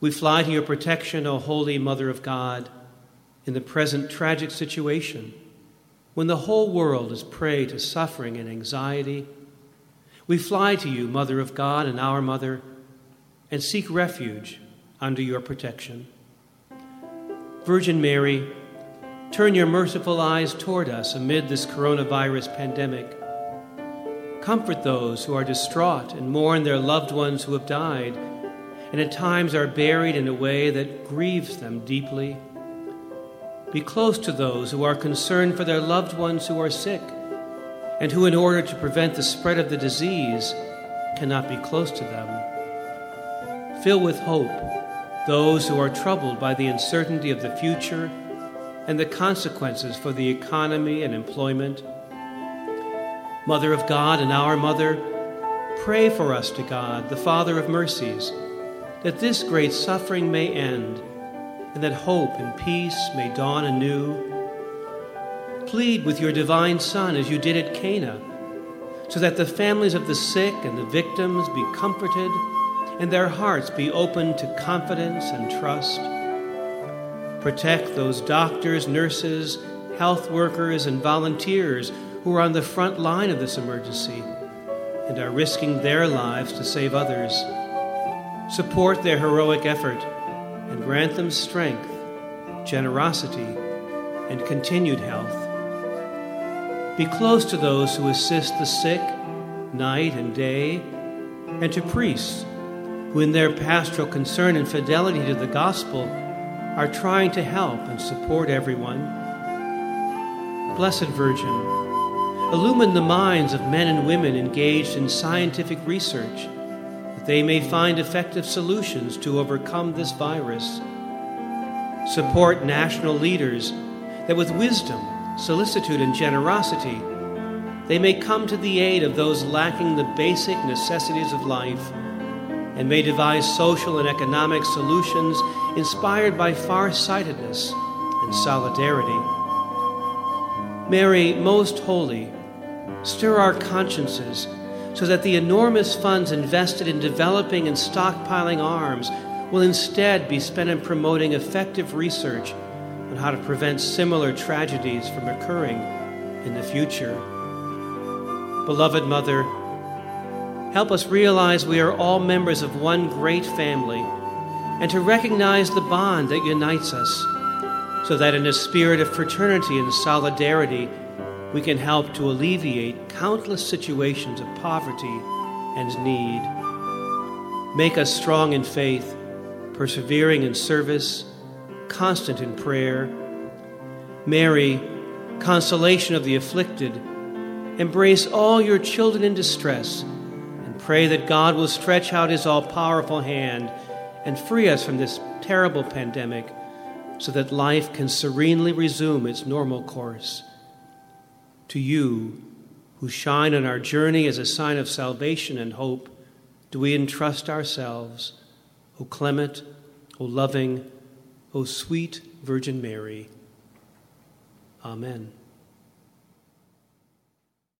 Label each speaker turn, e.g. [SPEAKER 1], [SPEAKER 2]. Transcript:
[SPEAKER 1] We fly to your protection, O Holy Mother of God, in the present tragic situation when the whole world is prey to suffering and anxiety. We fly to you, Mother of God and our Mother, and seek refuge under your protection. Virgin Mary, turn your merciful eyes toward us amid this coronavirus pandemic. Comfort those who are distraught and mourn their loved ones who have died and at times are buried in a way that grieves them deeply. Be close to those who are concerned for their loved ones who are sick and who, in order to prevent the spread of the disease, cannot be close to them. Fill with hope those who are troubled by the uncertainty of the future and the consequences for the economy and employment. Mother of God and our Mother, pray for us to God, the Father of mercies, that this great suffering may end and that hope and peace may dawn anew. Plead with your divine Son as you did at Cana, so that the families of the sick and the victims be comforted and their hearts be opened to confidence and trust. Protect those doctors, nurses, health workers, and volunteers who are on the front line of this emergency and are risking their lives to save others. Support their heroic effort and grant them strength, generosity, and continued health. Be close to those who assist the sick night and day, and to priests who, in their pastoral concern and fidelity to the gospel, are trying to help and support everyone. Blessed Virgin, illumine the minds of men and women engaged in scientific research they may find effective solutions to overcome this virus. Support national leaders that with wisdom, solicitude, and generosity they may come to the aid of those lacking the basic necessities of life and may devise social and economic solutions inspired by far-sightedness and solidarity. Mary, most holy, stir our consciences so that the enormous funds invested in developing and stockpiling arms will instead be spent in promoting effective research on how to prevent similar tragedies from occurring in the future. Beloved Mother, help us realize we are all members of one great family and to recognize the bond that unites us so that in a spirit of fraternity and solidarity, we can help to alleviate countless situations of poverty and need. Make us strong in faith, persevering in service, constant in prayer. Mary, consolation of the afflicted, embrace all your children in distress and pray that God will stretch out his all powerful hand and free us from this terrible pandemic so that life can serenely resume its normal course. To you, who shine on our journey as a sign of salvation and hope, do we entrust ourselves, O clement, O loving, O sweet Virgin Mary. Amen.